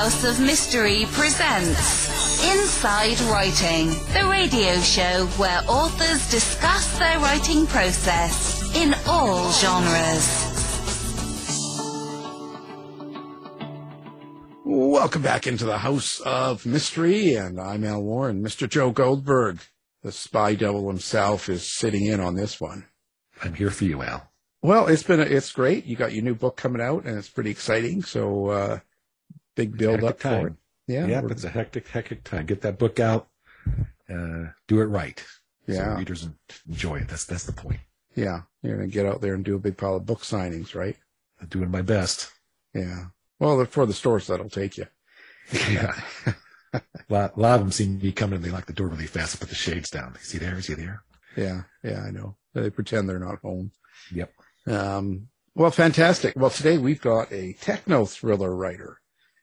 House of Mystery presents Inside Writing, the radio show where authors discuss their writing process in all genres. Welcome back into the House of Mystery, and I'm Al Warren. Mr. Joe Goldberg, the spy devil himself, is sitting in on this one. I'm here for you, Al. Well, it's been a, it's great. You got your new book coming out, and it's pretty exciting. So, uh, big build up time. for it. Yeah, Yeah, it's a hectic, hectic time. Get that book out. Uh, do it right. Yeah. So readers enjoy it. That's that's the point. yeah. You're gonna get out there and do a big pile of book signings, right? I'm doing my best. Yeah. Well, for the stores that'll take you. Yeah. a, lot, a lot of them see me coming and they lock the door really fast and put the shades down. Is he there? Is he there? Yeah, yeah, I know. They pretend they're not home. Yep. Um, well, fantastic. Well, today we've got a techno thriller writer.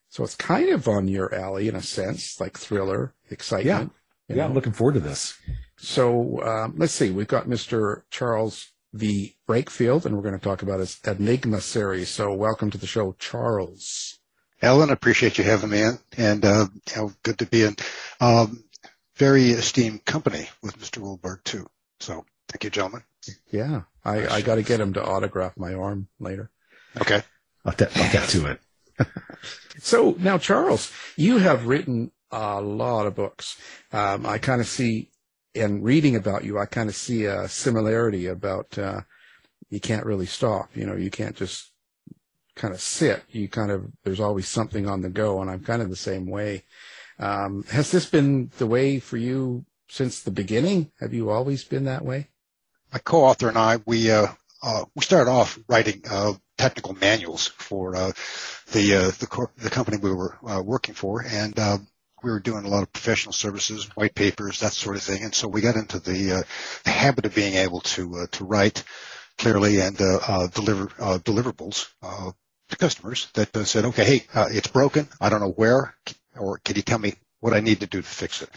So it's kind of on your alley in a sense, like thriller, excitement. you Yeah, know. I'm looking forward to this. So um, let's see. We've got Mr. Charles V. Breakfield, and we're going to talk about his Enigma series. So welcome to the show, Charles. Alan, appreciate you having me in, and uh, you good to be in um, very esteemed company with Mr. Goldberg too. So, thank you, gentlemen. Yeah, I, I got to get him to autograph my arm later. Okay. I'll, ta- I'll get to it. So now, Charles, you have written a lot of books. Um, I kind of see, in reading about you, I kind of see a similarity about uh, you can't really stop. You know, you can't just kind of sit. You kind of there's always something on the go, and I'm kind of the same way. Um, has this been the way for you since the beginning? Have you always been that way? My co-author and I, we uh, uh, we started off writing uh, technical manuals for uh, the uh, the, cor- the company we were uh, working for, and uh, we were doing a lot of professional services, white papers, that sort of thing. And so we got into the, uh, the habit of being able to uh, to write clearly and deliver uh, deliverables uh, to customers that said, okay, hey, it's broken. I don't know where, or can you tell me what I need to do to fix it?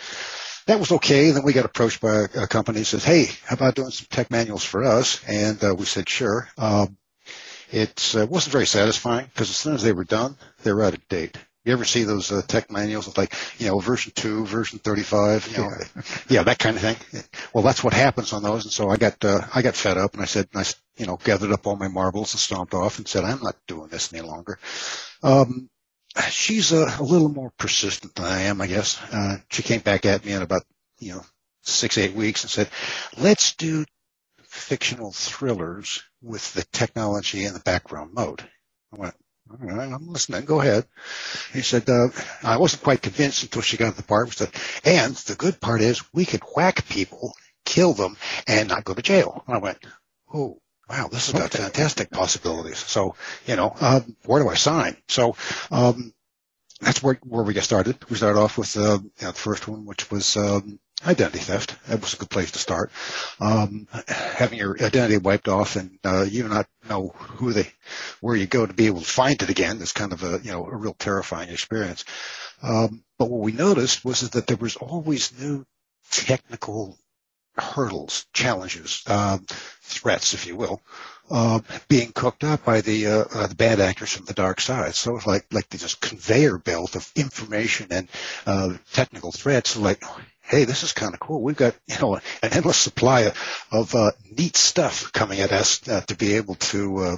That was okay. Then we got approached by a, a company that says, hey, how about doing some tech manuals for us? And uh, we said, sure. Um, it uh, wasn't very satisfying because as soon as they were done, they were out of date. You ever see those uh, tech manuals with like, you know, version two, version 35, you know, yeah, that kind of thing. Well, that's what happens on those. And so I got, uh, I got fed up and I said, I, s- you know, gathered up all my marbles and stomped off and said, I'm not doing this any longer. Um, she's a, a little more persistent than I am, I guess. Uh, she came back at me in about, you know, six, eight weeks and said, let's do fictional thrillers with the technology in the background mode. I went, all right, I'm listening. Go ahead. He said, uh, I wasn't quite convinced until she got to the part where she said, and the good part is we could whack people, kill them, and not go to jail. And I went, oh, wow, this has got fantastic possibilities. So, you know, um, where do I sign? So, um, that's where, where we got started. We started off with, uh, you know, the first one, which was, um, identity theft. That was a good place to start. Um, having your identity wiped off and, uh, you not know who they, where you go to be able to find it again is kind of a, you know, a real terrifying experience. Um, but what we noticed was that there was always new technical hurdles, challenges, um, threats, if you will, uh, being cooked up by the uh, uh, the bad actors from the dark side. So it's like like this conveyor belt of information and uh, technical threats. Like, hey, this is kind of cool. We've got you know an endless supply of, uh, neat stuff coming at us uh, to be able to uh,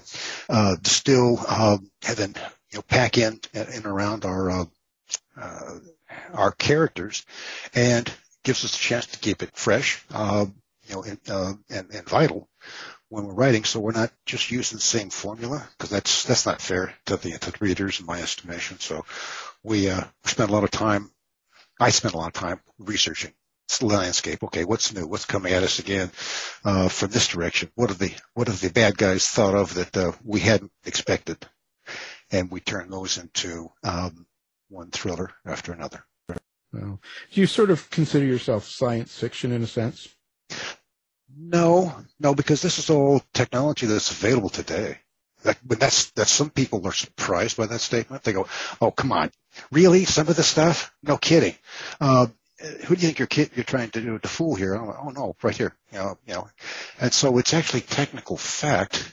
uh, distill um, and then you know pack in and around our uh, uh, our characters and gives us a chance to keep it fresh, uh, you know, and, and, and vital when we're writing. So we're not just using the same formula because that's that's not fair to the to the readers, in my estimation. So we uh, spend a lot of time. I spend a lot of time researching the landscape. Okay, what's new? What's coming at us again uh, from this direction? What have the what have the bad guys thought of that uh, we hadn't expected? And we turn those into um, one thriller after another. Well, do you sort of consider yourself science fiction in a sense? No, no, because this is all technology that's available today. That, but that's that. Some people are surprised by that statement. They go, "Oh, come on, really? Some of the stuff? No kidding." Uh, who do you think you're kid, you're trying to do to fool here? Oh, oh no, right here. You know, you know. And so it's actually technical fact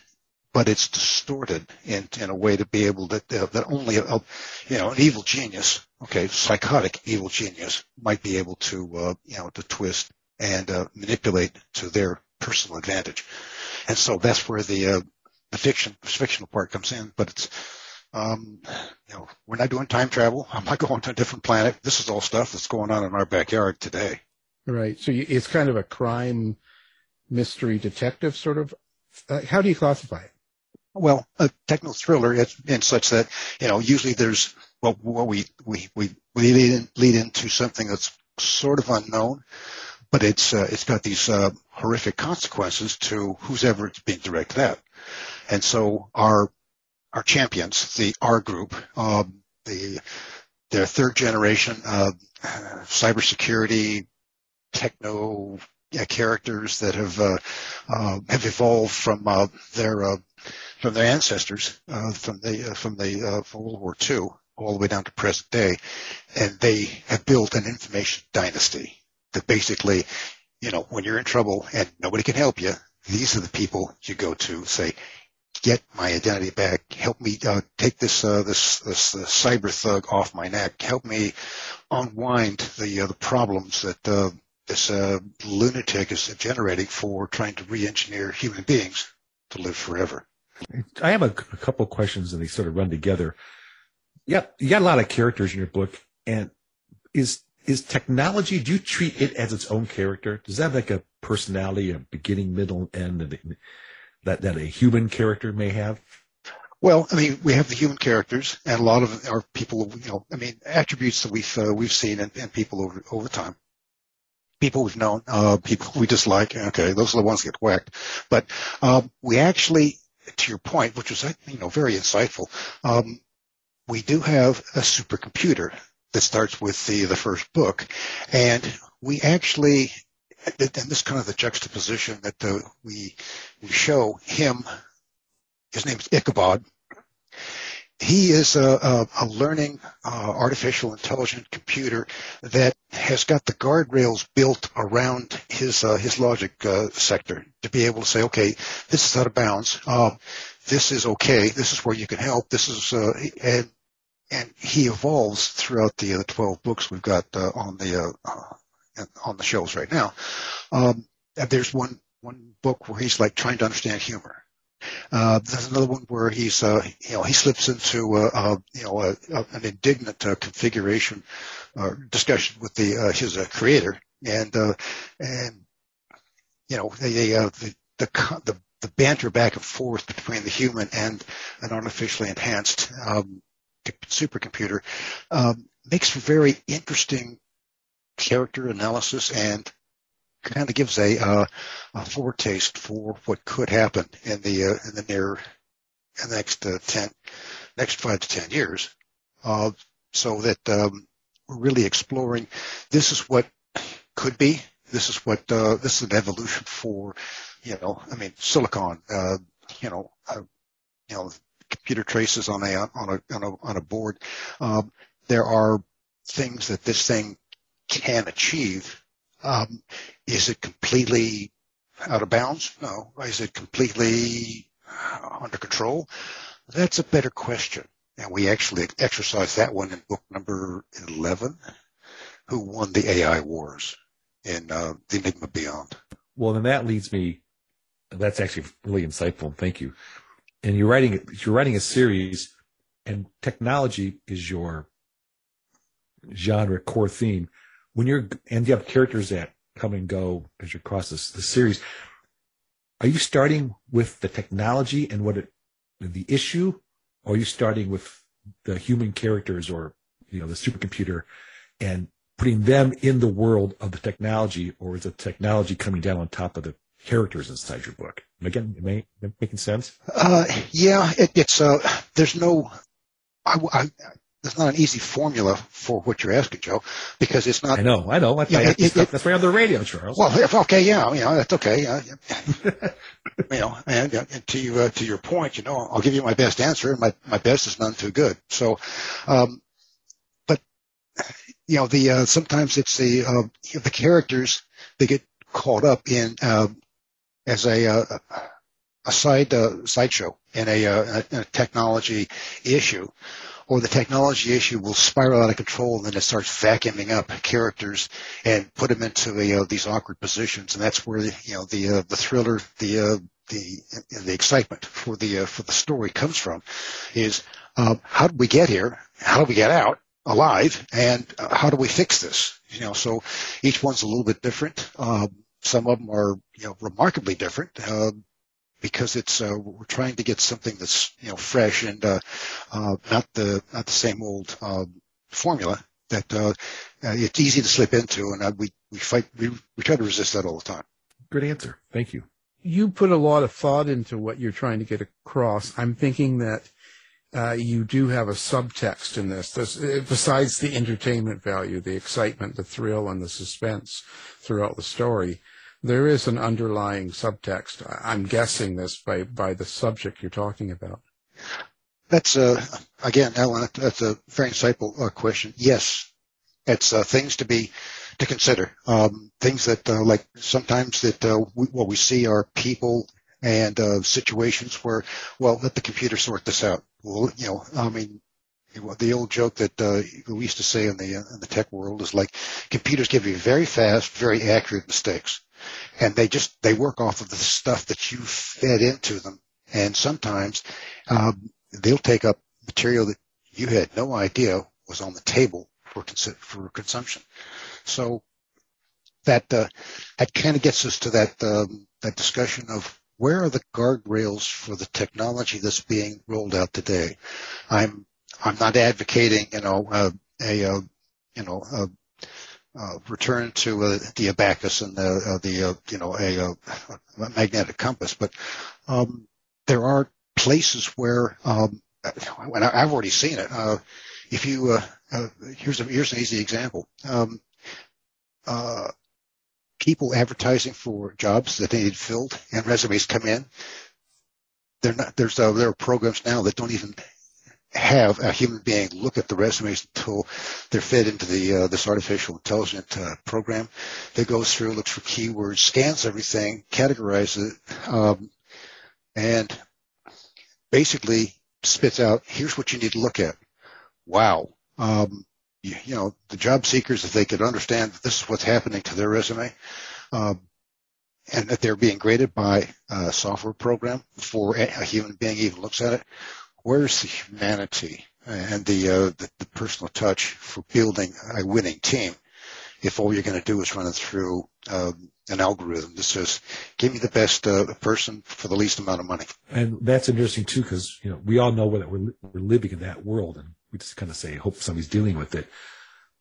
but it's distorted in, in a way to be able to, uh, that only, a, a, you know, an evil genius, okay, psychotic evil genius might be able to, uh, you know, to twist and uh, manipulate to their personal advantage. And so that's where the, uh, the fiction, fictional part comes in, but it's, um, you know, we're not doing time travel. I'm not going to a different planet. This is all stuff that's going on in our backyard today. Right. So you, it's kind of a crime mystery detective sort of. Uh, how do you classify it? Well, a techno thriller in such that you know usually there's well what we we we lead in, lead into something that's sort of unknown, but it's uh, it's got these uh, horrific consequences to who's ever it's being directed at, and so our our champions, the R group, um, the their third generation uh, cybersecurity techno characters that have uh, uh, have evolved from uh, their uh, from their ancestors from the from the from World War II all the way down to present day, and they have built an information dynasty that basically, you know, when you're in trouble and nobody can help you, these are the people you go to say, get my identity back. Help me uh, take this uh, this this cyber thug off my neck. Help me unwind the uh, the problems that uh, this uh, lunatic is generating for trying to re-engineer human beings to live forever. I have a, a couple questions, and they sort of run together. Yeah, you got a lot of characters in your book, and is is technology? Do you treat it as its own character? Does that have like a personality, a beginning, middle, end? that, that a human character may have? Well, I mean, we have the human characters, and a lot of our people, you know, I mean, attributes that we've uh, we've seen in, people over over time. People we've known, uh, people we dislike. Okay, those are the ones that get whacked. But um, we actually, to your point, which was you know very insightful, um, we do have a supercomputer that starts with the the first book, and we actually and this kind of the juxtaposition that uh, we we show him. His name is ICABOD. He is a, a, a learning uh, artificial intelligent computer that has got the guardrails built around his uh, his logic uh, sector to be able to say, okay, this is out of bounds. Um, this is okay. This is where you can help. This is uh, and and he evolves throughout the uh, 12 books we've got uh, on the on the shelves right now. Um, there's one one book where he's like trying to understand humor. Uh, there's another one where he's, uh, you know, he slips into, uh, uh you know, an indignant uh, configuration discussion with the uh, his creator, and and you know, the, the the the the banter back and forth between the human and an artificially enhanced um, supercomputer um, makes for very interesting character analysis and kind of gives a, uh, a foretaste for what could happen in the uh, in the near in the next uh, ten next five to ten years. Uh, so that um, we're really exploring. This is what could be. This is what uh, this is an evolution for. You know, I mean, silicon. Uh, you know, you know, computer traces on a on a on a on a board. Um, there are things that this thing can achieve. Um, is it completely out of bounds? No. Is it completely under control? That's a better question. And we actually exercised that one in book number 11, Who Won the AI Wars in uh, The Enigma Beyond. Well, then that leads me, that's actually really insightful. Thank you. And you're writing, you're writing a series and technology is your genre core theme. When you're and you have characters that come and go as you cross this the series, are you starting with the technology and what it the issue, or are you starting with the human characters or you know the supercomputer and putting them in the world of the technology, or is the technology coming down on top of the characters inside your book? Again, am I making sense? Uh, yeah, it, it's uh, there's no. I, I, there's not an easy formula for what you're asking, Joe, because it's not. I know, I know. That's, yeah, why, it, it, that's why I'm on the radio, Charles. Well, if, okay, yeah, you know, that's okay. Uh, you know, and, and to uh, to your point, you know, I'll give you my best answer, my my best is none too good. So, um, but you know, the uh, sometimes it's the uh, the characters they get caught up in uh, as a uh, a side uh, sideshow in a, uh, a technology issue, or the technology issue will spiral out of control and then it starts vacuuming up characters and put them into uh, these awkward positions, and that's where the, you know the uh, the thriller, the uh, the the excitement for the uh, for the story comes from, is uh, how did we get here? How do we get out alive? And uh, how do we fix this? You know, so each one's a little bit different. Um, some of them are you know remarkably different. Uh, because it's uh, we're trying to get something that's you know fresh and uh, uh, not the not the same old um, formula that uh, uh, it's easy to slip into, and uh, we we fight we, we try to resist that all the time. Good answer. Thank you. You put a lot of thought into what you're trying to get across. I'm thinking that uh, you do have a subtext in this. this. Besides the entertainment value, the excitement, the thrill, and the suspense throughout the story, there is an underlying subtext. I'm guessing this by, by the subject you're talking about. That's uh, again, Alan. That's a very insightful uh, question. Yes, it's uh, things to be to consider. Um, things that uh, like sometimes that uh, we, what we see are people and uh, situations where, well, let the computer sort this out. Well, you know, I mean, the old joke that uh, we used to say in the in the tech world is like computers give you very fast, very accurate mistakes and they just they work off of the stuff that you fed into them. And sometimes um, they'll take up material that you had no idea was on the table for for consumption. So that uh, that kind of gets us to that um, that discussion of where are the guardrails for the technology that's being rolled out today? I'm i'm not advocating you know uh, a, uh, you know a uh, return to uh, the abacus and the, uh, the uh, you know a, uh, a, magnetic compass, but um, there are places where um, and I've already seen it. Uh, if you here's a here's an easy example. Um, people advertising for jobs that they need filled and resumes come in. Not, there's there are programs now that don't even have a human being look at the resumes until they're fed into the uh, this artificial intelligent uh, program that goes through, looks for keywords, scans everything, categorizes it, um, and basically spits out here's what you need to look at. Wow. Um, you, you, know, the job seekers, if they could understand that this is what's happening to their resume, um, and that they're being graded by a software program before a human being even looks at it, where's the humanity and the, uh, the, the personal touch for building a winning team if all you're going to do is run it through um, an algorithm that says, "Give me the best uh, person for the least amount of money." And that's interesting too, because you know we all know that we're we're living in that world, and we just kind of say, "Hope somebody's dealing with it."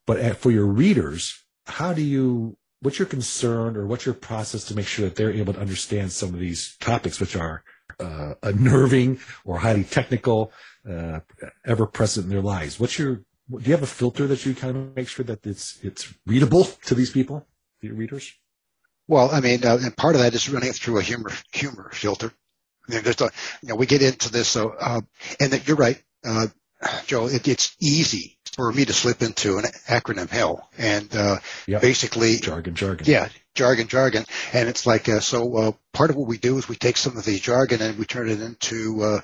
But at, for your readers, how do you? What's your concern, or what's your process to make sure that they're able to understand some of these topics, which are uh, unnerving or highly technical, uh, ever present in their lives. What's your do you have a filter that you kind of make sure that it's it's readable to these people, your readers? Well, I mean, uh, and part of that is running it through a humor humor filter. I mean, there's a, you know, we get into this, so uh, and that you're right, uh, Joe. It, it's easy for me to slip into an acronym hell and uh, yep. basically jargon, jargon. Yeah, jargon, jargon, and it's like uh, so. Uh, part of what we do is we take some of the jargon and we turn it into uh,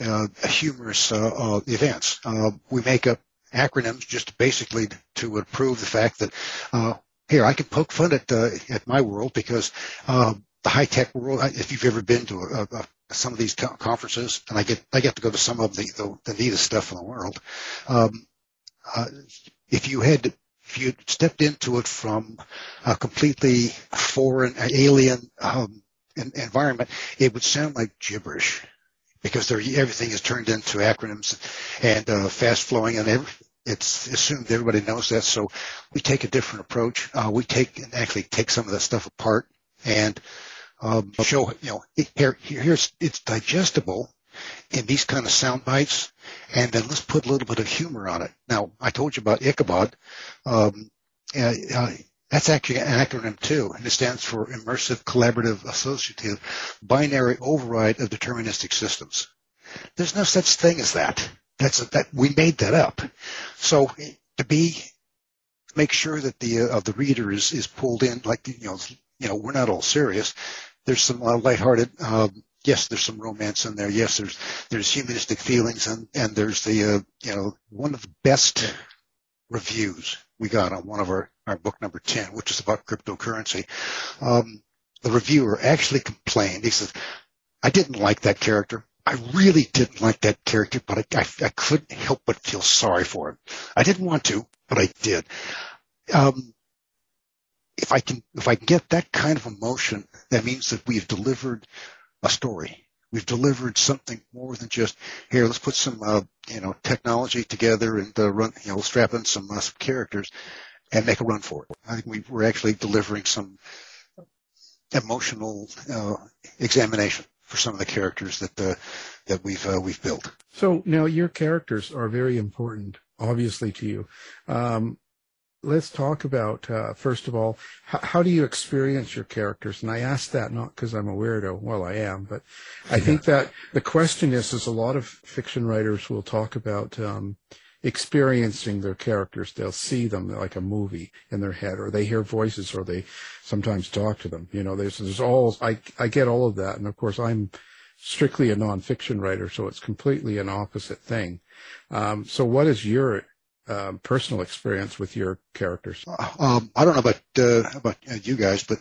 uh, humorous uh, events. Uh, we make up acronyms just basically to prove the fact that uh, here I can poke fun at uh, at my world because uh, the high tech world. If you've ever been to a, a, some of these conferences, and I get I get to go to some of the the, the neatest stuff in the world. Um, uh, if you had if you stepped into it from a completely foreign, alien um, environment, it would sound like gibberish because everything is turned into acronyms and uh, fast flowing and every, it's assumed everybody knows that. So we take a different approach. Uh, we take and actually take some of that stuff apart and um, show, you know, here, here's, it's digestible in these kind of sound bites, and then let's put a little bit of humor on it. Now, I told you about ICABOD. Um, uh, uh, that's actually an acronym too, and it stands for Immersive Collaborative Associative Binary Override of Deterministic Systems. There's no such thing as that. That's a, that we made that up. So to be make sure that the uh, of the reader is is pulled in, like you know, you know, we're not all serious. There's some uh, lighthearted um, yes, there's some romance in there. Yes, there's there's humanistic feelings, and and there's the uh, you know one of the best reviews we got on one of our our book number ten, which is about cryptocurrency. Um, the reviewer actually complained. He said, "I didn't like that character. I really didn't like that character, but I, I, I couldn't help but feel sorry for him. I didn't want to, but I did." Um, if I can, if I get that kind of emotion, that means that we've delivered a story. We've delivered something more than just here. Let's put some, uh, you know, technology together and uh, run, you know, strap in some, uh, some characters and make a run for it. I think we, we're actually delivering some emotional uh, examination for some of the characters that uh, that we've uh, we've built. So now your characters are very important, obviously to you. Um, let's talk about uh, first of all how, how, do you experience your characters? And i ask that not because i'm a weirdo. Well i am but i think that the question is is a lot of fiction writers will talk about um, experiencing their characters. They'll see them like a movie in their head or they hear voices or they sometimes talk to them. You know there's there's all i i get all of that. And of course i'm strictly a nonfiction writer so it's completely an opposite thing. Um, so what is your um, personal experience with your characters? Um, I don't know about uh, about you guys, but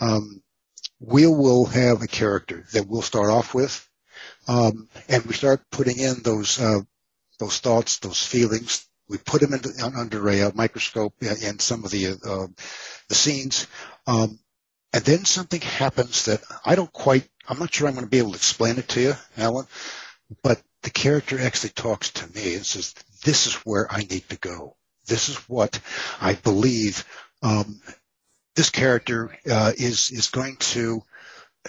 um, we will have a character that we'll start off with, um, and we start putting in those uh, those thoughts, those feelings. We put them under a, a microscope in some of the uh, the scenes, um, and then something happens that I don't quite. I'm not sure I'm going to be able to explain it to you, Alan, but the character actually talks to me and says, this is where I need to go. This is what I believe um, this character uh, is is going to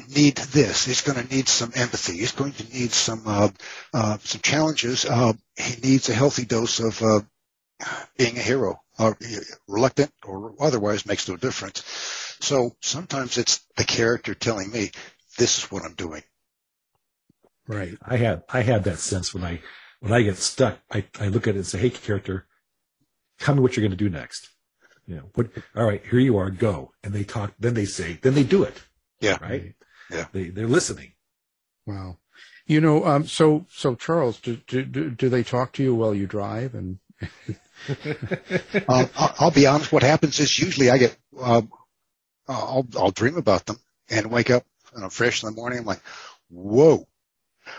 need this. He's going to need some empathy. He's going to need some uh, uh, some challenges. Uh, he needs a healthy dose of uh, being a hero, uh, reluctant or otherwise makes no difference. So sometimes it's the character telling me, "This is what I'm doing." Right. I had I had that sense when I when I get stuck, I, I look at it and say, Hey, character, tell me what you're going to do next. You know, what, all right, here you are, go. And they talk, then they say, then they do it. Yeah. Right. Yeah. They, they're listening. Wow. You know, um, so, so Charles, do, do, do they talk to you while you drive and? uh, I'll be honest. What happens is usually I get, uh, I'll, I'll dream about them and wake up and I'm fresh in the morning. I'm like, whoa,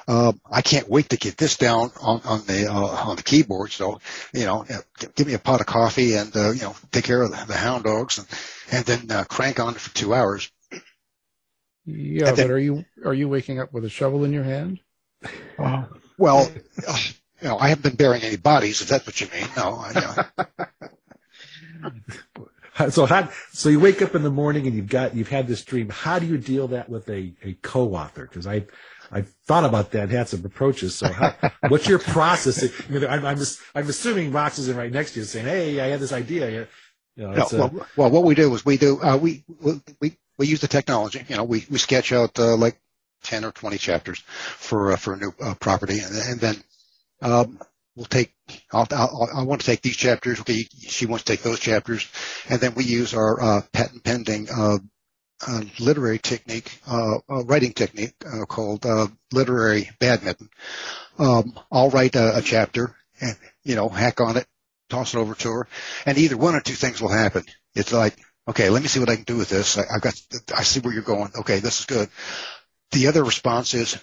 uh, I can't wait to get this down on, on the uh, on the keyboard. So, you know, give me a pot of coffee and uh, you know take care of the, the hound dogs and and then uh, crank on it for two hours. Yeah, then, but are you are you waking up with a shovel in your hand? Uh, well, uh, you know, I haven't been burying any bodies. If that's what you mean, no. I, uh, so how so you wake up in the morning and you've got you've had this dream how do you deal that with a, a co-author because i I thought about that, had some approaches. So, how, what's your process? You know, I'm, I'm, just, I'm assuming Rox isn't right next to you saying, "Hey, I had this idea." You know, no, well, a, well, what we do is we do uh, we, we we use the technology. You know, we we sketch out uh, like ten or twenty chapters for uh, for a new uh, property, and, and then um, we'll take. I'll, I'll, i want to take these chapters. Okay, she wants to take those chapters, and then we use our uh, patent pending uh, uh, literary technique, uh, writing technique uh, called uh, literary badminton. Um, I'll write a, a, chapter and you know hack on it, toss it over to her, and either one or two things will happen. It's like, okay, let me see what I can do with this. I, have got, I see where you're going. Okay, this is good. The other response is,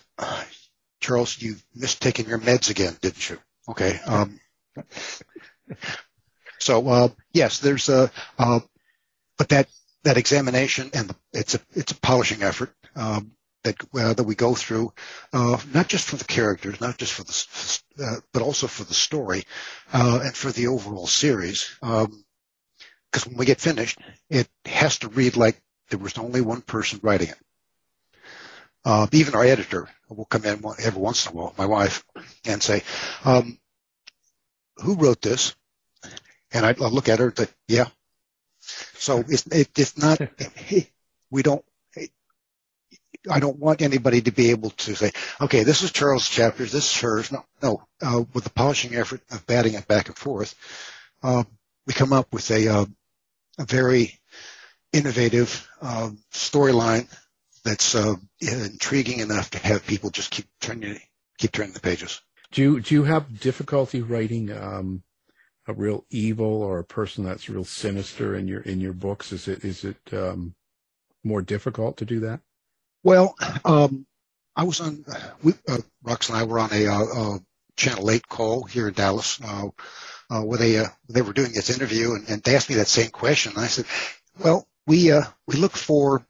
Charles, you missed taking your meds again, didn't you? Okay. Um, so uh, yes, there's a, uh, but that that examination and the, it's a it's a polishing effort um, that uh, that we go through, uh, not just for the characters, not just for the, uh, but also for the story uh, and for the overall series. Because um, when we get finished, it has to read like there was only one person writing it. Uh, even our editor will come in every once in a while, my wife, and say, um, "Who wrote this?" And I look at her and say, "Yeah, so it's, it's not, we don't, I don't want anybody to be able to say, okay, this is Charles' chapters, this is hers. No, no. Uh, with the polishing effort of batting it back and forth, uh, we come up with a, uh, a very innovative uh, storyline that's intriguing enough to have people just keep turning keep turning the pages. Do you do you have difficulty writing um, a real evil or a person that's real sinister in your in your books? Is it is it um, more difficult to do that? Well, um, I was on we, uh, Rox and I were on a uh, uh, Channel Eight call here in Dallas uh, uh, where they uh, they were doing this interview and, and, they asked me that same question. And I said, well, we we look for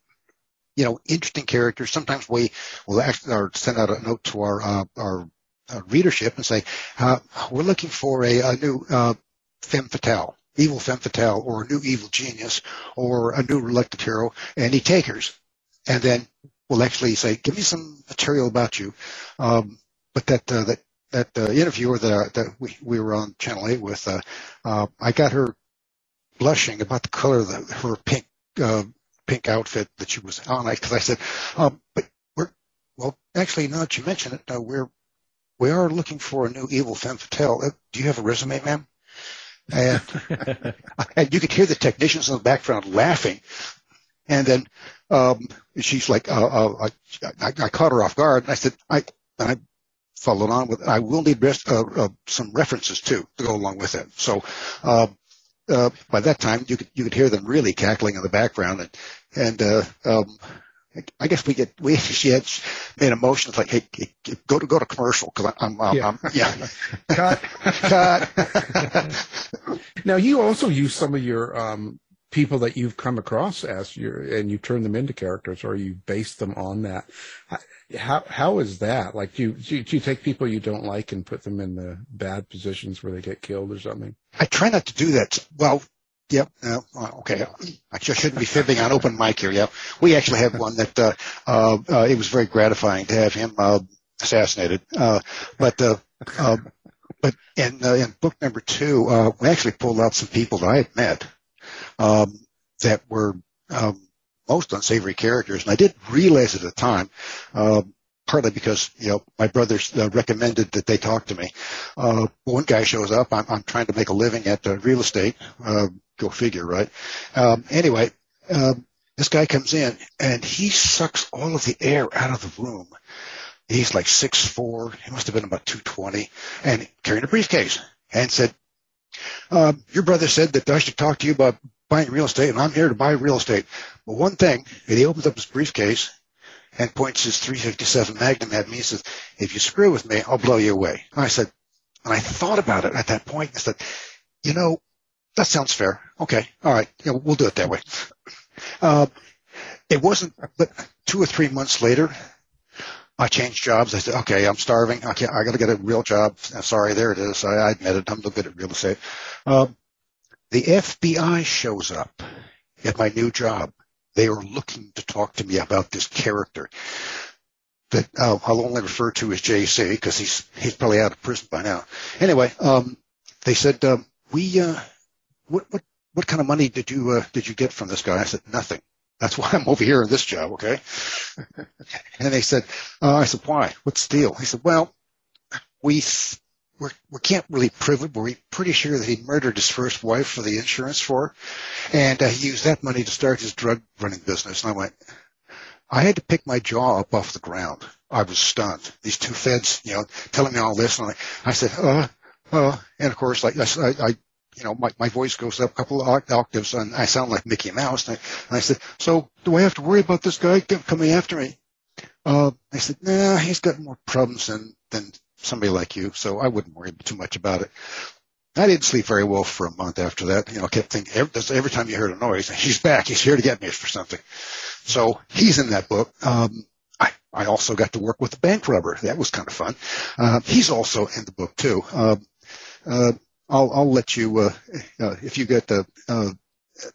you know, interesting characters. Sometimes we will actually send out a note to our our uh, readership and say, uh, we're looking for a, a new uh, femme fatale, evil femme fatale, or a new evil genius, or a new reluctant hero, any takers. And then we'll actually say, give me some material about you. Um, but that uh, that that uh, interviewer that that we, we were on Channel Eight with, I got her blushing about the color of the, her pink pink outfit that she was on. Because I, said, um, but we're well, actually, now that you mention it, uh, we're we are looking for a new evil femme fatale. Uh, do you have a resume, ma'am? And, and you could hear the technicians in the background laughing. And then um, she's like, uh, uh, I, I, caught her off guard, and I said, I, and I followed on with, I will need rest, uh, uh, some references too to go along with it. So uh, by that time you could you could hear them really cackling in the background, and and uh, um, I guess we get we she had made a motion like hey, hey go to go to commercial because I'm, I'm, yeah, I'm, yeah. cut cut. now you also use some of your um, people that you've come across as your and you turn them into characters or you base them on that. How how is that? Like, do you, do you, do you take people you don't like and put them in the bad positions where they get killed or something? I try not to do that. Well, Yep. Uh, okay. I just shouldn't be fibbing on open mic here. Yep. We actually had one that uh, uh, uh, it was very gratifying to have him uh, assassinated. Uh, but uh, uh, but in uh, in book number two, uh, we actually pulled out some people that I had met um, that were um, most unsavory characters. And I didn't realize at the time, uh, partly because, you know, my brothers uh, recommended that they talk to me. Uh, one guy shows up. I'm, I'm trying to make a living at uh, real estate. Uh, go figure, right? Um, anyway, um, this guy comes in and he sucks all of the air out of the room. He's like six four. He must have been about 220 and carrying a briefcase and said, um, your brother said that I should talk to you about buying real estate, and I'm here to buy real estate. But one thing, and he opens up his briefcase and points his 357 Magnum at me and says, if you screw with me, I'll blow you away. And I said, and I thought about it at that point. I said, you know, that sounds fair. Okay. All right. Know, we'll do it that way. Uh, it wasn't, but two or three months later, I changed jobs. I said, okay, I'm starving. Okay, I got to get a real job. Sorry, there it is. I, I admit it. I'm no good at real estate. Um, the FBI shows up at my new job. They are looking to talk to me about this character that uh, I'll only refer to as JC because he's he's probably out of prison by now. Anyway, um, they said um, we uh, what what what kind of money did you uh, did you get from this guy? I said nothing. That's why I'm over here in this job, okay? and they said, uh, I said, why? What's the deal? He said, well, we we're, we can't really prove it, but we're pretty sure that he murdered his first wife for the insurance for. And uh, he used that money to start his drug running business. And I went, I had to pick my jaw up off the ground. I was stunned. These two feds, you know, telling me all this. And I, I said, uh, uh, and of course, like I, I, you know, my, my voice goes up a couple of octaves and I sound like Mickey Mouse. And I, and I said, so do I have to worry about this guy coming after me? Uh, I said, nah, he's got more problems than, than somebody like you, so I wouldn't worry too much about it. I didn't sleep very well for a month after that. You know, kept thinking every, time you heard a noise, he's back. He's here to get me for something. So he's in that book. Um, I, I also got to work with the bank robber. That was kind of fun. Uh, he's also in the book too. Um, uh, I'll, I'll let you, uh, uh, if you get the, uh,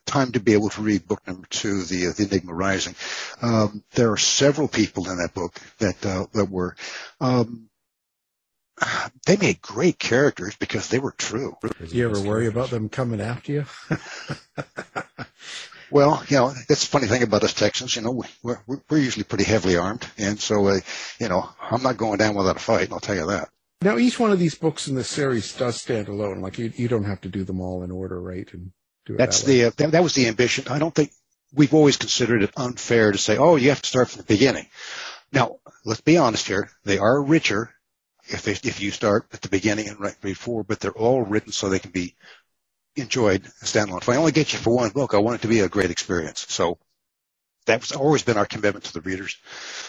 time to be able to read book number two, the, uh, the Enigma Rising. Um, there are several people in that book that, uh, that were, um, they made great characters because they were true. Do you ever worry about them coming after you? well, you know, that's the funny thing about us Texans. You know, we're, we're usually pretty heavily armed, and so, uh, you know, I'm not going down without a fight. I'll tell you that. Now, each one of these books in the series does stand alone. Like you, you don't have to do them all in order, right? And do it that's that the uh, that, that was the ambition. I don't think we've always considered it unfair to say, oh, you have to start from the beginning. Now, let's be honest here. They are richer if they, if you start at the beginning and write before, but they're all written so they can be enjoyed standalone. If I only get you for one book, I want it to be a great experience. So that's always been our commitment to the readers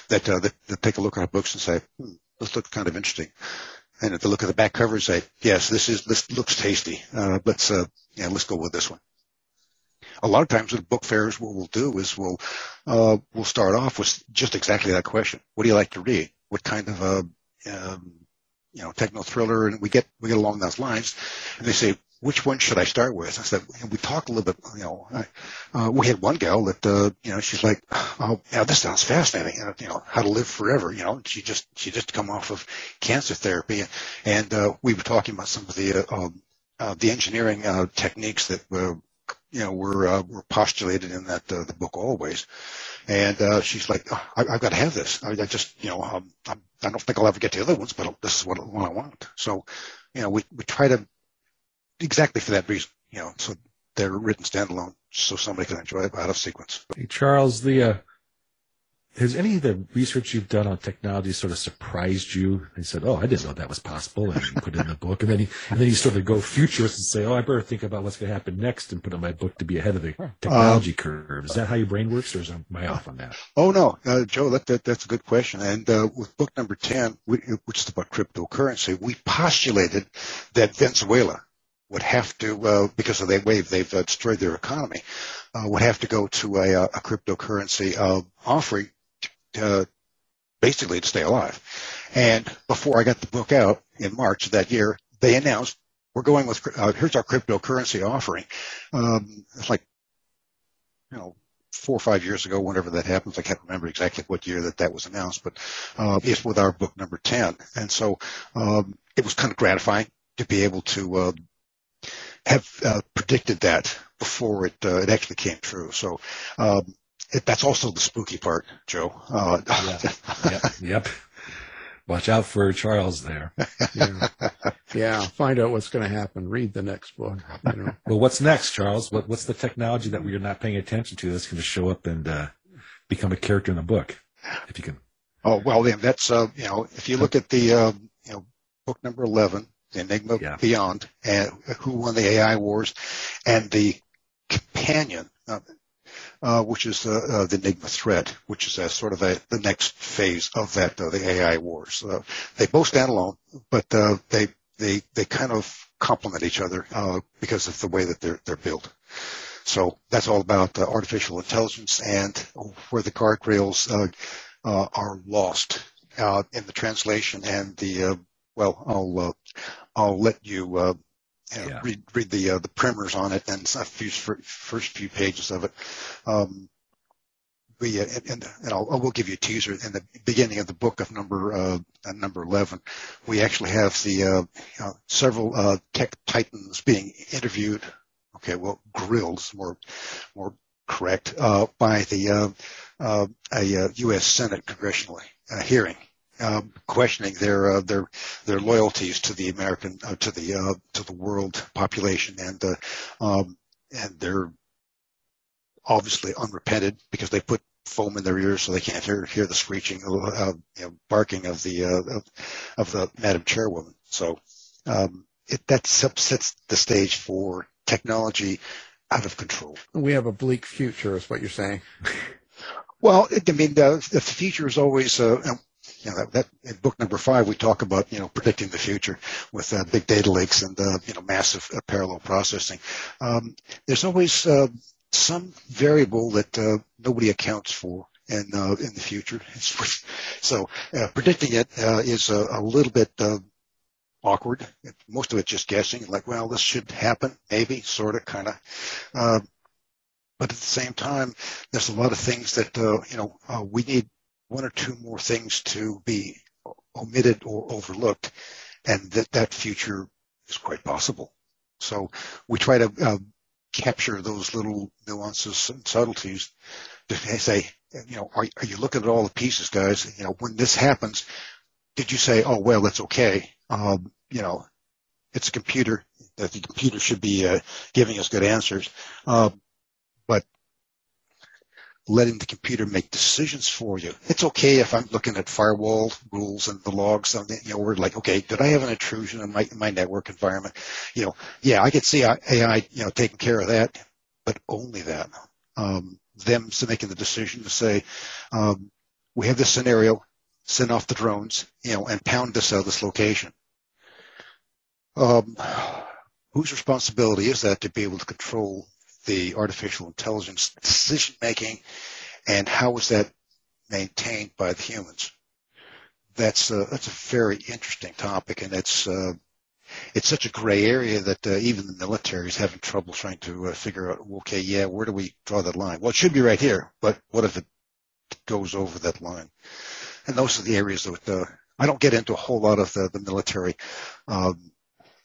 that, uh, take a look at our books and say, hmm, this looks kind of interesting. And if they look at the back cover and say, yes, this is, this looks tasty. Uh, let's, uh, yeah, let's go with this one. A lot of times with book fairs, what we'll do is we'll, uh, we'll start off with just exactly that question. What do you like to read? What kind of, uh, um, you know, techno thriller? And we get, we get along those lines and they say, which one should I start with? I said, we talked a little bit, you know, uh, we had one gal that, uh, you know, she's like, oh, yeah, this sounds fascinating. You know, how to live forever. You know, she just, she just come off of cancer therapy. And, uh, we were talking about some of the, uh, um, uh, the engineering, uh, techniques that, uh, you know, were, uh, were postulated in that, uh, the book always. And, uh, she's like, oh, I, have got to have this. I, I just, you know, um, I don't think I'll ever get the other ones, but this is what, what I want. So, you know, we, we try to exactly for that reason. You know, so they're written standalone, so somebody can enjoy it out of sequence. Hey, Charles, the uh, has any of the research you've done on technology sort of surprised you? They said, "Oh, I didn't know that was possible," and put it in the book, and then you, and then you sort of go futurist and say, "Oh, I better think about what's going to happen next and put in my book to be ahead of the technology um, curve." Is that how your brain works, or is am I off on that? Oh no, uh, Joe, that, that, that's a good question. And uh, with book number ten, which is about cryptocurrency, we postulated that Venezuela would have to, uh, because of the way they've uh, destroyed their economy, uh, would have to go to a, uh, a cryptocurrency uh, offering to, basically to stay alive. And before I got the book out in March of that year, they announced we're going with uh, here's our cryptocurrency offering. Um, it's like you know four or five years ago, whenever that happens. I can't remember exactly what year that that was announced, but uh, it's with our book number 10. And so um, it was kind of gratifying to be able to uh, have uh, predicted that before it uh, it actually came true. So um, it, that's also the spooky part, Joe. Uh, yeah. yep. yep. Watch out for Charles there. Yeah. yeah. Find out what's going to happen. Read the next book. You know. well, what's next, Charles? What, what's the technology that we're not paying attention to that's going to show up and uh, become a character in the book? If you can. Oh well, then that's uh, you know if you look at the uh, you know book number eleven, the Enigma yeah. Beyond, and who won the AI wars, and the companion, uh, uh, which is uh, the Enigma threat, which is a, sort of a, the next phase of that, uh, the AI wars. Uh, they both stand alone, but they they they kind of complement each other because of the way that they're they're built. So that's all about artificial intelligence and where the guardrails are lost in the translation and the well, I'll I'll let you, uh, you know, yeah. read read the uh, the primers on it and a few first few pages of it. Um, we and, and, and I'll, I will give you a teaser in the beginning of the book of number uh, number eleven. We actually have the uh, you several uh, tech titans being interviewed. Okay, well, grilled is more more correct uh, by the uh, uh, a U.S. Senate congressional hearing um, questioning their uh, their their loyalties to the American uh, to the uh, to the world population and uh, um, and they're obviously unrepented because they put foam in their ears so they can't hear hear the screeching uh, you know, barking of the uh, of, of, the Madam Chairwoman. So um, it that sets the stage for technology out of control. We have a bleak future, is what you're saying. Well, I mean, the, the future is always, uh, you know, that, that, in book number five, we talk about, you know, predicting the future with uh, big data lakes and, uh, you know, massive uh, parallel processing. Um, there's always uh, some variable that uh, nobody accounts for in, uh, in the future. so predicting it is a, a, little bit awkward. Most of it just guessing, like, well, this should happen, maybe, sort of, kind of. but at the same time, there's a lot of things that, you know, we need one or two more things to be omitted or overlooked, and that that future is quite possible. So we try to uh, capture those little nuances and subtleties to say, you know, are, are you looking at all the pieces, guys? You know, when this happens, did you say, oh, well, that's okay? Um, you know, it's a computer that the computer should be uh, giving us good answers. But letting the computer make decisions for you. It's okay if I'm looking at firewall rules and the logs on the, you know, we're like, okay, did I have an intrusion in my, my network environment? You know, yeah, I could see AI, you know, taking care of that, but only that. Um, them making the decision to say, um, we have this scenario, send off the drones, you know, and pound this out of this location. Um, whose responsibility is that to be able to control the artificial intelligence decision making and how is that maintained by the humans? That's a, that's a very interesting topic and it's, uh, it's such a gray area that uh, even the military is having trouble trying to uh, figure out, okay, yeah, where do we draw that line? Well, it should be right here, but what if it goes over that line? And those are the areas that uh, I don't get into a whole lot of the, the military um,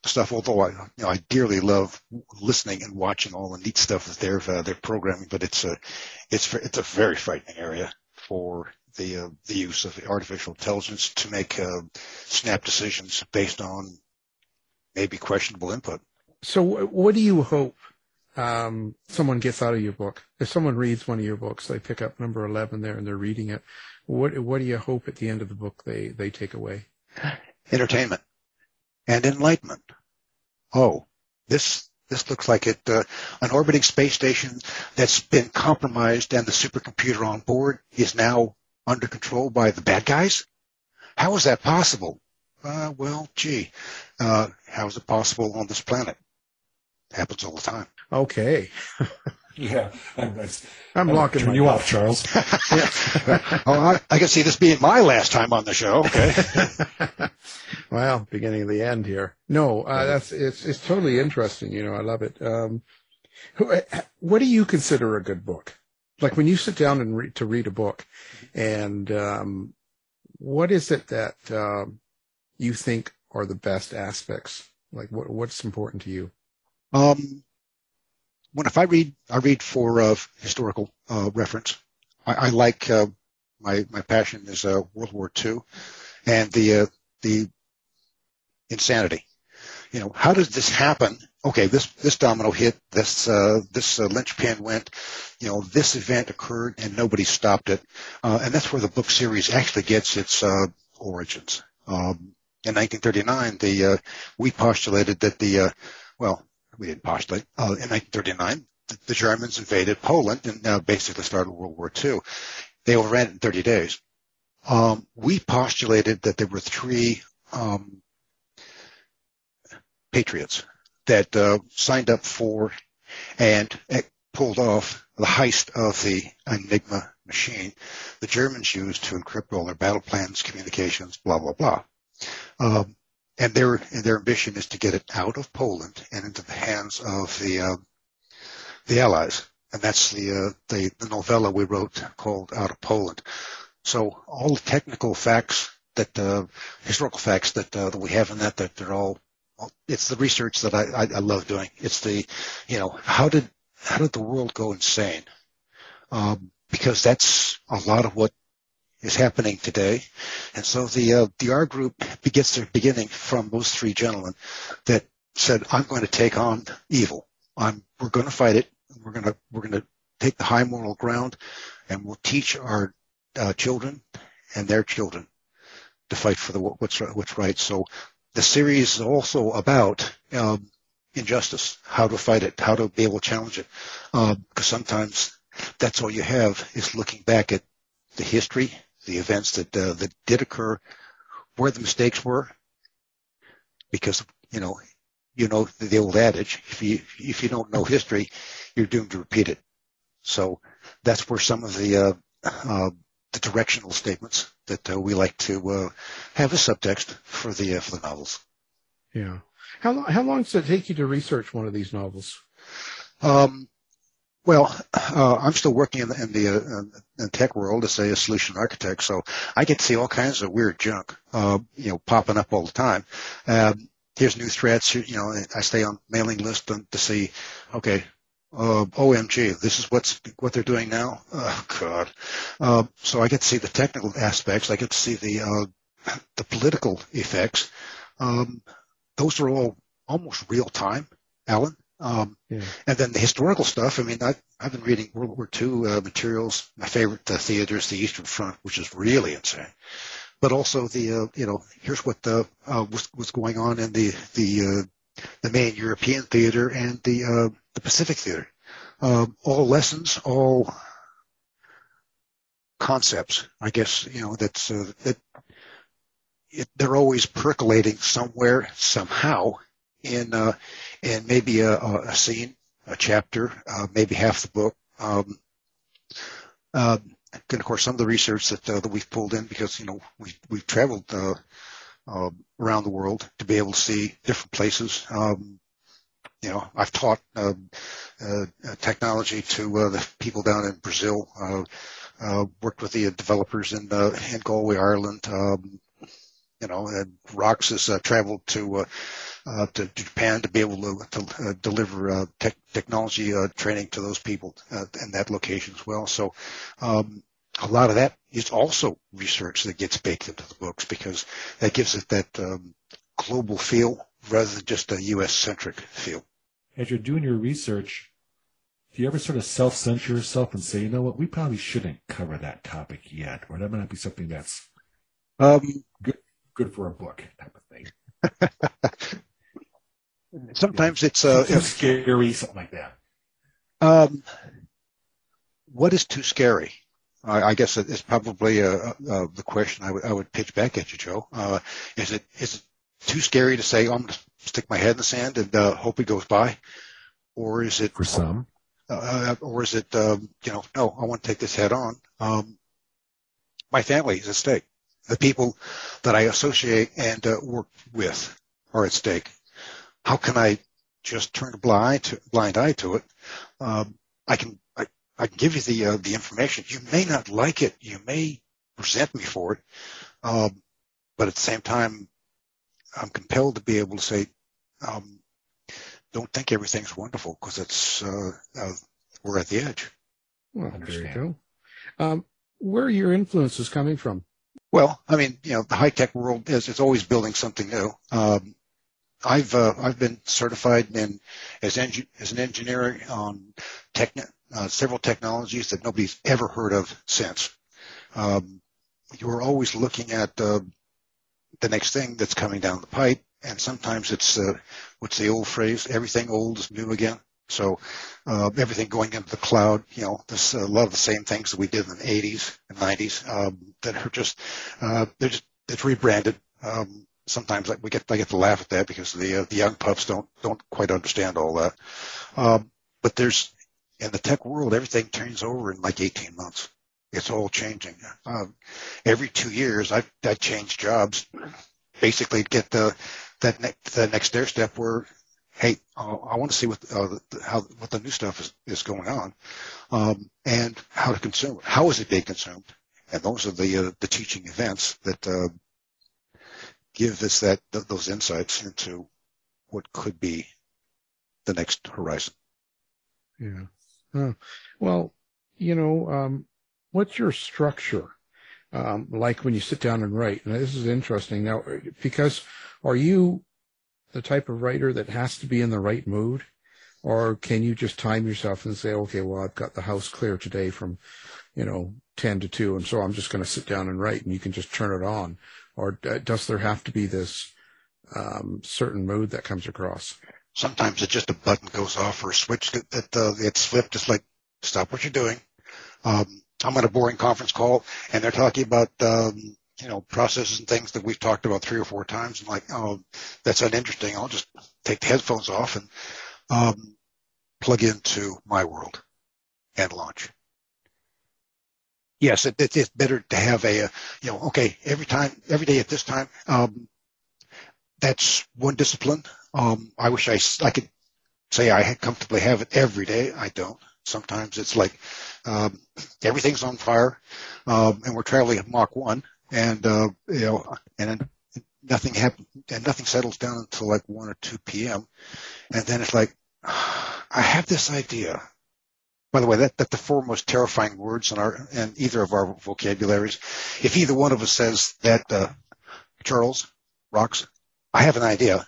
stuff. Although I, you know, I dearly love listening and watching all the neat stuff that they're uh, they're programming, but it's a it's it's a very frightening area for the uh, the use of artificial intelligence to make uh, snap decisions based on maybe questionable input. So, what do you hope um, someone gets out of your book? If someone reads one of your books, they pick up number eleven there and they're reading it. What what do you hope at the end of the book they they take away? Entertainment and enlightenment. Oh, this this looks like it uh, an orbiting space station that's been compromised and the supercomputer on board is now under control by the bad guys. How is that possible? Uh, well, gee, uh, how is it possible on this planet? Happens all the time. Okay. Yeah, I'm, I'm locking turn you off, Charles. oh, I, I, can see this being my last time on the show. Okay. well, beginning of the end here. No, uh, that's it's it's totally interesting. You know, I love it. Um, uh, what do you consider a good book? Like when you sit down and read to read a book, and um, what is it that um, you think are the best aspects? Like what what's important to you? Um, when if I read, I read for uh, historical uh, reference. I, I like uh, my my passion is uh, World War II, and the uh, the insanity. You know, how does this happen? Okay, this this domino hit, this uh, this linchpin went. You know, this event occurred and nobody stopped it, and that's where the book series actually gets its origins. Um, in 1939, the we postulated that the well, we didn't postulate, uh, in 1939, the, the, Germans invaded Poland and uh, basically started World War II. They overran it in 30 days. Um, we postulated that there were three um, patriots that uh, signed up for and pulled off the heist of the Enigma machine the Germans used to encrypt all their battle plans, communications, blah, blah, blah. Um, and their and their ambition is to get it out of Poland and into the hands of the uh, the Allies, and that's the, uh, the the novella we wrote called Out of Poland. So all the technical facts that uh, historical facts that, uh, that we have in that that they're all it's the research that I, I, I love doing. It's the you know how did how did the world go insane? Um, because that's a lot of what is happening today. And so the uh, the R group begins their beginning from those three gentlemen that said, "I'm going to take on evil. I'm we're going to fight it. We're going to we're going to take the high moral ground, and we'll teach our uh, children and their children to fight for the what's what's right." So the series is also about um, injustice, how to fight it, how to be able to challenge it, because um, sometimes that's all you have is looking back at the history the events that uh, that did occur, where the mistakes were, because you know you know the old adage: if you if you don't know history, you're doomed to repeat it. So that's where some of the uh, uh, the directional statements that uh, we like to uh, have a subtext for the uh, for the novels. Yeah. How long, how long does it take you to research one of these novels? Um, well, uh, I'm still working in the, in the, uh, in tech world as a, solution architect, so I get to see all kinds of weird junk, uh, you know, popping up all the time. Um, here's new threats. You know, I stay on mailing list to see, okay, uh, OMG, this is what's what they're doing now. Oh God! Uh, so I get to see the technical aspects. I get to see the uh, the political effects. Um, those are all almost real time, Alan. Um, Yeah. And then the historical stuff. I mean, I, I've been reading World War II uh, materials. My favorite uh, theater is the Eastern Front, which is really insane. But also the, uh, you know, here's what the uh, was, was going on in the the uh, the main European theater and the uh, the Pacific theater. Um, all lessons, all concepts. I guess you know that's uh, that. It, they're always percolating somewhere somehow in uh, in maybe a, a scene, a chapter, uh, maybe half the book. Um, uh, and of course, some of the research that uh, that we've pulled in because you know we we've traveled uh, uh, around the world to be able to see different places. Um, you know, I've taught uh, uh, technology to the people down in Brazil. Worked with the developers in in Galway, Ireland. Um, you know, and Rox has uh, traveled to uh, uh, to Japan to be able to, to uh, deliver uh, tech, technology uh, training to those people uh, in that location as well. So um, a lot of that is also research that gets baked into the books because that gives it that um, global feel rather than just a U.S. centric feel. As you're doing your research, do you ever sort of self-censor yourself and say, you know what, we probably shouldn't cover that topic yet, or that might not be something that's Um, good for a book type of thing? sometimes it's uh, Too scary, something like that. Um, what is too scary? I, I guess it's probably uh, uh, the question I would would pitch back at you, Joe. Uh, is it is it too scary to say oh, I'm going to stick my head in the sand and uh, hope it goes by, or is it For some, uh, or is it um, you know no I want to take this head on? Um, my family is at stake. The people that I associate and uh, work with are at stake. How can I just turn a blind to, blind eye to it? Um, I can I, I can give you the uh, the information. You may not like it. You may resent me for it. Um, but at the same time, I'm compelled to be able to say, um, don't think everything's wonderful because it's uh, uh, we're at the edge. Well, there you go. Um, where are your influences coming from? Well, I mean, you know, the high tech world is, is always building something new. Um, I've uh, I've been certified in as engi- as an engineer on tech, uh, several technologies that nobody's ever heard of since. Um, you're always looking at uh, the next thing that's coming down the pipe, and sometimes it's uh, what's the old phrase? Everything old is new again. So uh, everything going into the cloud, you know, there's a lot of the same things that we did in the 80s and 90s um, that are just uh, they're just it's rebranded. Um, sometimes we get I get to laugh at that because the uh, the young pups don't don't quite understand all that. Um, but there's in the tech world, everything turns over in like 18 months. It's all changing. Um, every two years, I I change jobs, basically to get the that next the next stair step where, hey, uh, I want to see what uh, the, how what the new stuff is, is going on, um, and how to consume it. How is it being consumed? And those are the uh, the teaching events that uh, give us that th- those insights into what could be the next horizon. Yeah. Huh. Well, you know, um, what's your structure? Um, like when you sit down and write. Now, this is interesting. Now, because are you the type of writer that has to be in the right mood? Or can you just time yourself and say, okay, well, I've got the house clear today from, you know, 10 to 2, and so I'm just going to sit down and write, and you can just turn it on? Or uh, does there have to be this um, certain mood that comes across? Sometimes it's just a button goes off or a switch that, uh, it's flipped. It's like stop what you're doing. Um, I'm on a boring conference call, and they're talking about um, you know processes and things that we've talked about three or four times. I'm like, oh, that's uninteresting. I'll just take the headphones off and um, plug into my world and launch. Yes, it, it, it's better to have a, uh, you know, okay, every time, every day at this time. Um, that's one discipline. Um, I wish I, I could say I comfortably have it every day. I don't. Sometimes it's like um, everything's on fire, um, and we're traveling at Mach one, and uh, you know, and nothing happens, and nothing settles down until like one or two p.m. And then it's like, I have this idea. By the way, that, that's the four most terrifying words in our in either of our vocabularies. If either one of us says that, uh, Charles, Rox, I have an idea.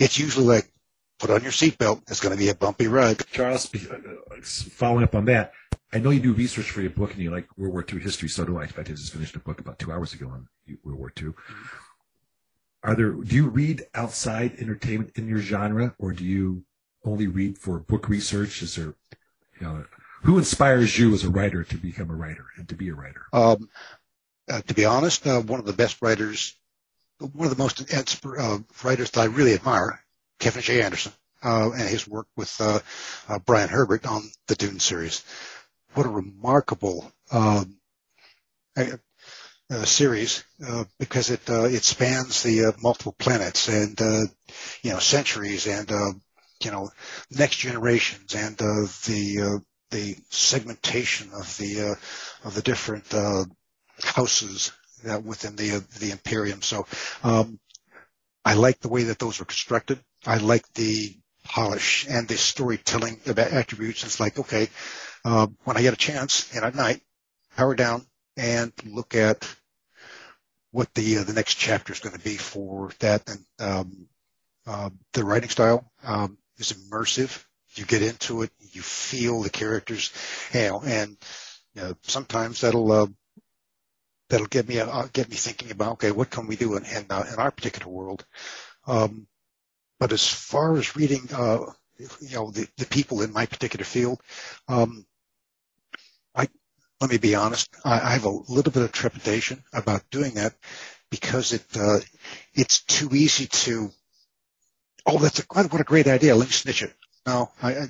It's usually like, put on your seatbelt. It's going to be a bumpy ride. Charles, uh, following up on that, I know you do research for your book and you like World War II history. So do I. In fact, I just finished a book about two hours ago on World War II. Are there? Do you read outside entertainment in your genre, or do you only read for book research? Is there, you know, who inspires you as a writer to become a writer and to be a writer? Um, uh, to be honest, uh, one of the best writers, one of the most uh, writers that I really admire, Kevin J. Anderson, uh, and his work with uh, uh, Brian Herbert on the Dune series. What a remarkable um, series because it it spans the multiple planets and you know centuries and you know next generations and the the segmentation of the of the different houses uh, within the uh, the Imperium. So um, I like the way that those are constructed. I like the polish and the storytelling about attributes. It's like okay, uh, when I get a chance and at night, power down and look at what the uh, the next chapter is going to be for that. And um, uh, the writing style um, is immersive. You get into it, you feel the characters, you know, and you know, sometimes that'll uh, that'll get me uh, get me thinking about okay, what can we do in in, uh, in our particular world? Um, but as far as reading, uh, you know, the, the people in my particular field, um, I let me be honest, I, I, have a little bit of trepidation about doing that because it uh, it's too easy to. Oh, that's a what a great idea. Let me snitch it. No, I. I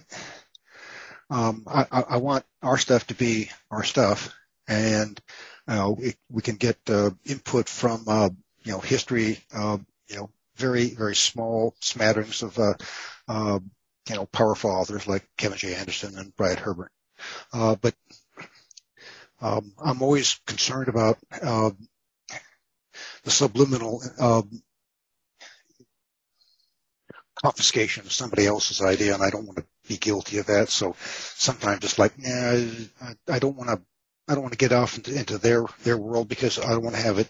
um, I, I want our stuff to be our stuff, and uh, we, we can get uh, input from uh, you know history, uh, you know very very small smatterings of uh, uh, you know powerful authors like Kevin J. Anderson and Brian Herbert. Uh but um, I'm always concerned about um, the subliminal confiscation of somebody else's idea, and I don't want to be guilty of that. So sometimes it's like, I, I don't want to I don't want to get off into, into their their world because I don't want to have it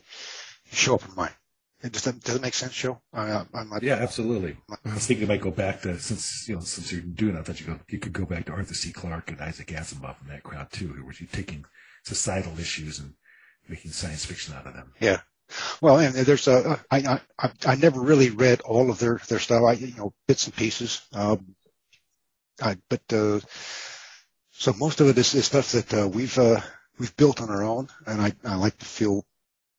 show up in mine. Does that, does that make sense, Joe? I, I'm not, yeah, absolutely. I was thinking you might go back to since you know since you're doing. I thought you go you could go back to Arthur C. Clarke and Isaac Asimov and that crowd too, where you're taking societal issues and making science fiction out of them. Yeah. Well, and there's a I I I never really read all of their their stuff. I you know bits and pieces. Um, I but uh, so most of it is, is stuff that uh, we've uh, we've built on our own, and I, I like to feel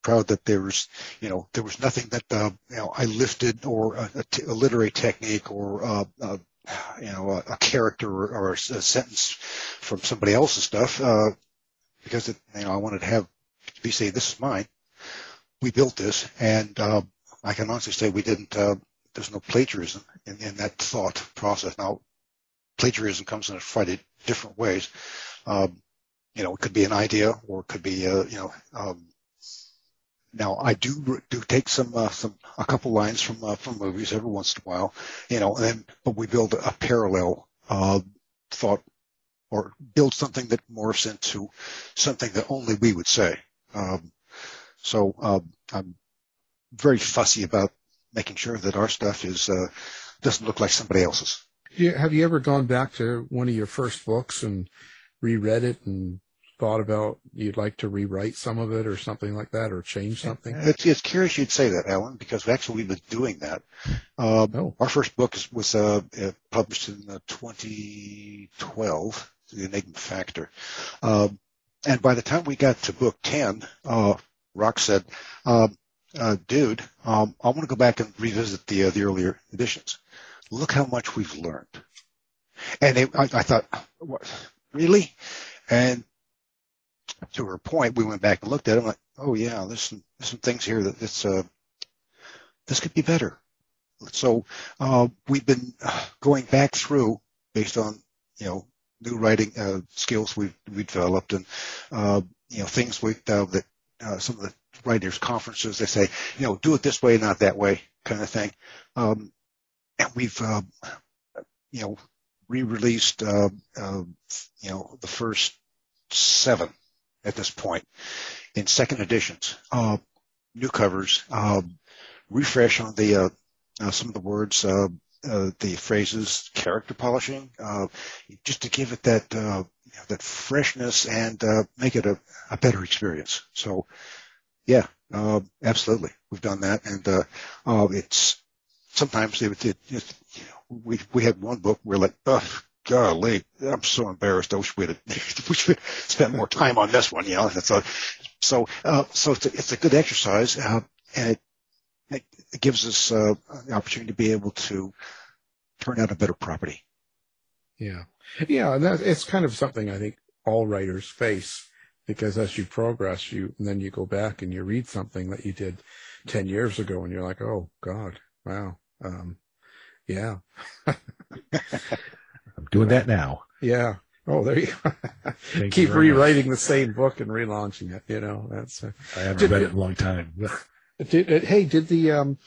proud that there was, you know, there was nothing that uh, you know I lifted or a, a, t- a literary technique or uh, uh, you know a, a character or, or, a, sentence from somebody else's stuff uh, because it, you know I wanted to have to be say this is mine. We built this, and uh, I can honestly say we didn't. Uh, there's no plagiarism in, in that thought process. Now, plagiarism comes in a variety different ways. Um, you know, it could be an idea or it could be, uh, you know, um, now I do do take some uh, some a couple lines from uh, from movies every once in a while, you know, and but we build a parallel uh, thought or build something that morphs into something that only we would say. Um, so um, I'm very fussy about making sure that our stuff is uh, doesn't look like somebody else's. Have you ever gone back to one of your first books and reread it and thought about you'd like to rewrite some of it or something like that or change something? It's, it's curious you'd say that, Alan, because actually we've been doing that. Uh, oh. Our first book is, was uh, uh published in 2012, The Enigma Factor. Um, and by the time we got to book 10, uh, Rox said, um, uh, dude, um, I want to go back and revisit the, uh, the earlier editions. Look how much we've learned. And it, I, I thought, what, really? And to her point, we went back and looked at it. I'm like, oh yeah, there's some, there's some things here that this uh, this could be better. So uh, we've been going back through based on you know new writing uh, skills we've we developed and uh, you know things we uh, that uh, some of the writers conferences they say you know do it this way not that way kind of thing. Um, and we've uh, you know re-released uh, uh, you know the first seven at this point. In second editions, uh, new covers, uh, refresh on the uh, uh some of the words, uh, the phrases character polishing, just to give it that uh, that freshness and make it a, a better experience. So, yeah, absolutely, we've done that, and it's sometimes it, it, it, we we had one book where like, golly, I'm so embarrassed. I wish we had we spend more time on this one. You know, a, so so it's a, it's a good exercise, and it it, gives us uh, the opportunity to be able to turn out a better property. Yeah, yeah, and that, it's kind of something I think all writers face because as you progress, you then you go back and you read something that you did ten years ago, and you're like, oh God, wow, um, yeah. I'm doing that now. Yeah. Oh, there you go. Keep you rewriting much. the same book and relaunching it. You know, that's. Uh, I haven't read it in a long time. Did, uh, hey, did the um,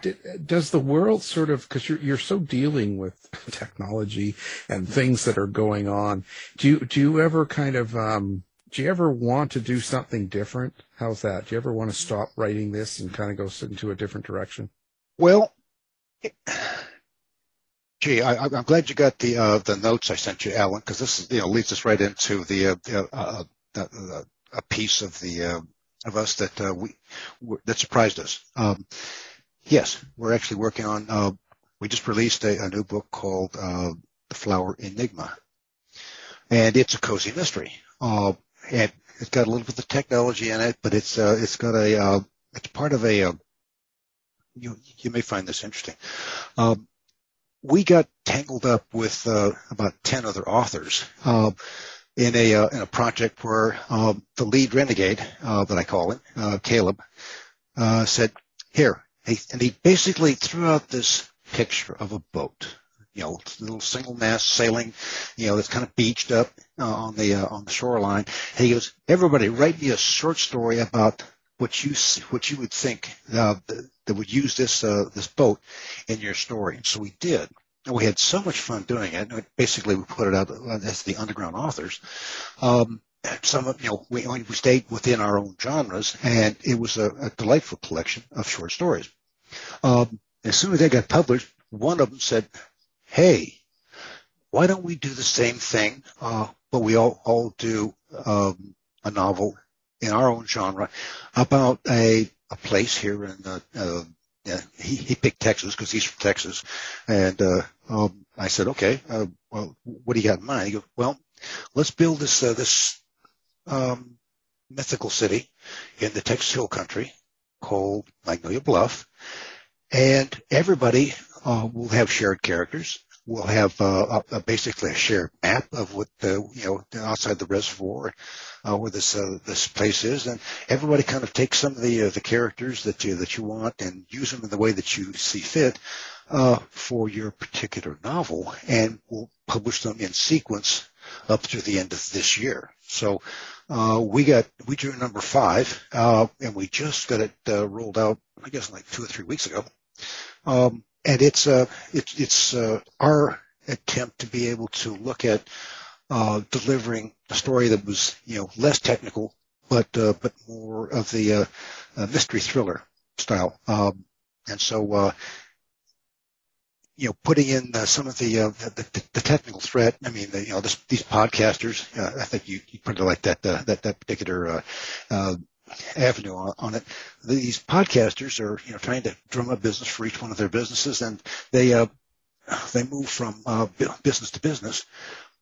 did, does the world sort of because you're you're so dealing with technology and things that are going on? Do you do you ever kind of um, do you ever want to do something different? How's that? Do you ever want to stop writing this and kind of go into a different direction? Well, gee, I, am glad you got the uh, the notes I sent you, Alan, because this you know leads us right into the uh, uh, uh a piece of the uh, of us that uh, we that surprised us. Um, yes, we're actually working on. We just released a, a new book called The Flower Enigma, and it's a cozy mystery. And it's got a little bit of technology in it, but it's it's got a it's part of a. you you may find this interesting. Um, we got tangled up with about ten other authors in a uh, in a project where uh, the lead renegade uh, that I call him, uh, Caleb, uh, said, "Here," and he basically threw out this picture of a boat, you know, little single mast sailing, you know, that's kind of beached up uh, on the on the shoreline. And he goes, "Everybody, write me a short story about." What you what you would think that would use this this boat in your story, and so we did and we had so much fun doing it. Basically, we put it out as the underground authors. Um, some of you know we we stayed within our own genres, and it was a, a delightful collection of short stories. Um, as soon as they got published, one of them said, "Hey, why don't we do the same thing, uh, but we all all do um, a novel in our own genre about a a place here in the uh, yeah, he, he picked Texas because he's from Texas. And uh, um, I said, okay, uh, well, what do you got in mind? He goes, well, let's build this uh, this um, mythical city in the Texas Hill Country called Magnolia Bluff, and everybody uh, will have shared characters. We'll have uh, a, a basically a shared map of what the you know outside the reservoir uh, where this uh, this place is, and everybody kind of takes some of the uh, the characters that you that you want and use them in the way that you see fit uh, for your particular novel, and we'll publish them in sequence up through the end of this year. So uh, we got we drew number five, uh, and we just got it rolled out, I guess, like two or three weeks ago. Um, and it's uh, it's it's uh, our attempt to be able to look at uh, delivering a story that was, you know, less technical, but uh, but more of the uh, mystery thriller style. Um, and so, uh, you know, putting in some of the, the, the technical threat. I mean, the, you know, this, these podcasters. I think you, you put it like that that that particular avenue on, on, it. These podcasters are, you know, trying to drum up business for each one of their businesses, and they uh, they move from uh, business to business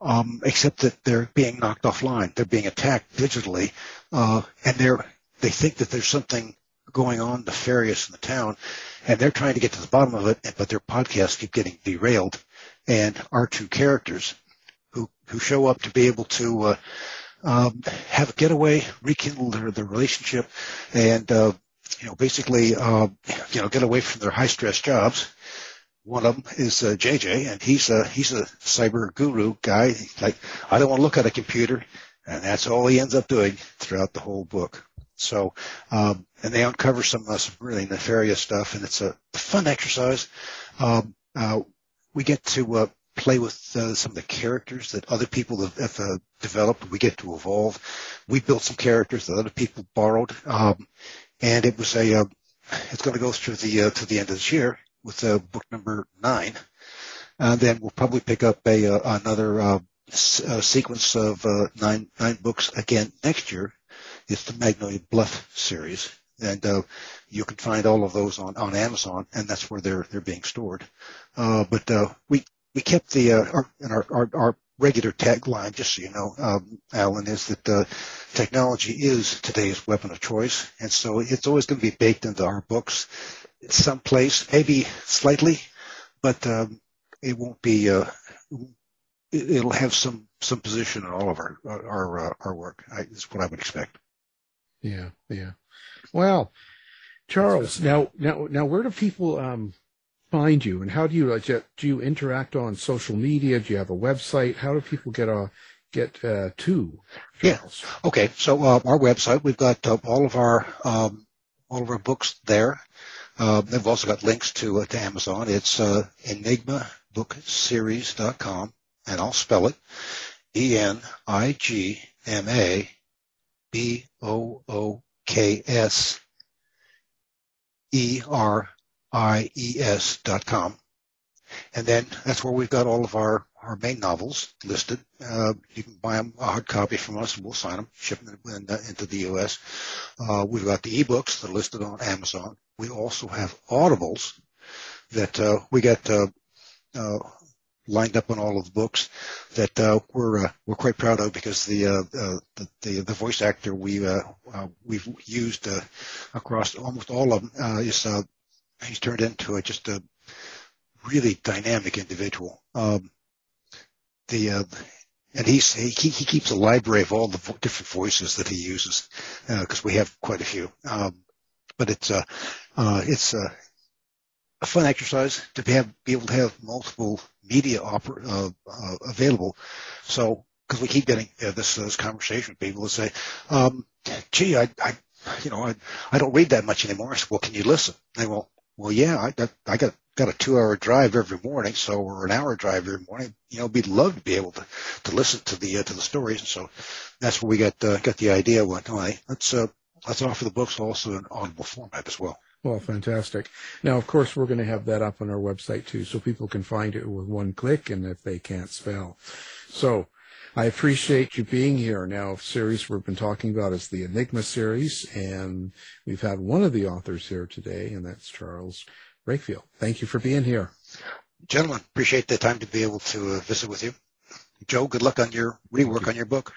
um, except that they're being knocked offline. They're being attacked digitally, uh, and they're they think that there's something going on nefarious in the town, and they're trying to get to the bottom of it, but their podcasts keep getting derailed. And our two characters, who who show up to be able to uh, um, have a getaway, rekindle their, their relationship, and uh, you know basically uh, you know get away from their high stress jobs one of them is uh, JJ, and he's a he's a cyber guru guy. like, I don't want to look at a computer, and that's all he ends up doing throughout the whole book. So, um, and they uncover some uh, some really nefarious stuff, and it's a fun exercise. Um, uh, we get to uh, play with uh, some of the characters that other people have, have uh, developed. We get to evolve. We built some characters that other people borrowed, um, and it was a. Uh, it's going to go through the to the end of this year with uh, book number nine. And then we'll probably pick up a uh, another uh, uh, sequence of uh, nine nine books again next year. It's the Magnolia Bluff series, and uh, you can find all of those on, on Amazon, and that's where they're they're being stored. Uh, but uh, we we kept the uh, our, our, our our regular tagline, just so you know, um, Alan, is that uh, technology is today's weapon of choice, and so it's always going to be baked into our books, someplace, maybe slightly, but um, it won't be. Uh, it- it'll have some some position in all of our our uh, our work. I, is what I would expect. Yeah, yeah. Well, Charles, now, now, now, where do people um, find you, and how do you like, do you interact on social media? Do you have a website? How do people get uh, get uh, to Yeah. Charles? Okay, so uh, our website, we've got uh, all of our um, all of our books there. Uh, they've also got links to uh, to Amazon. It's uh, enigmabookseries.com, and I'll spell it: E N I G M A B O O K S E R I E S dot com. And then that's where we've got all of our, our main novels listed. Uh, you can buy them a hard copy from us and we'll sign them, ship them in, uh, into the U.S. Uh, we've got the ebooks that are listed on Amazon. We also have audibles that uh, we got uh, lined up on all of the books that we're we're quite proud of because the the, the the voice actor we we've used across almost all of them is he's turned into a, just a really dynamic individual. Um, the uh, and he's he, he keeps a library of all the vo- different voices that he uses because we have quite a few. Um, but it's uh, uh, it's uh, a fun exercise to be, have, be able to have multiple media oper- uh, uh, available. So because we keep getting uh, this this conversation, with people will say, um, "Gee, I, I you know I I don't read that much anymore." I "Well, can you listen?" They well, well, yeah, I got I got got a two hour drive every morning, so or an hour drive every morning. You know, we'd love to be able to to listen to the uh, to the stories, and so that's where we got uh, got the idea. Went, all right, let's uh, let's offer the books also in audible format as well. Well, fantastic. Now, of course, we're going to have that up on our website too, so people can find it with one click, and if they can't spell. So, I appreciate you being here. Now, series we've been talking about is the Enigma series, and we've had one of the authors here today, and that's Charles Breakfield. Thank you for being here. Gentlemen, appreciate the time to be able to uh, visit with you. Joe, good luck on your rework on your book.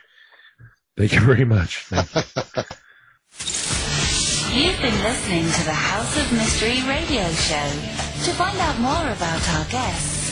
Thank you very much. You. You've been listening to the House of Mystery radio show. To find out more about our guests,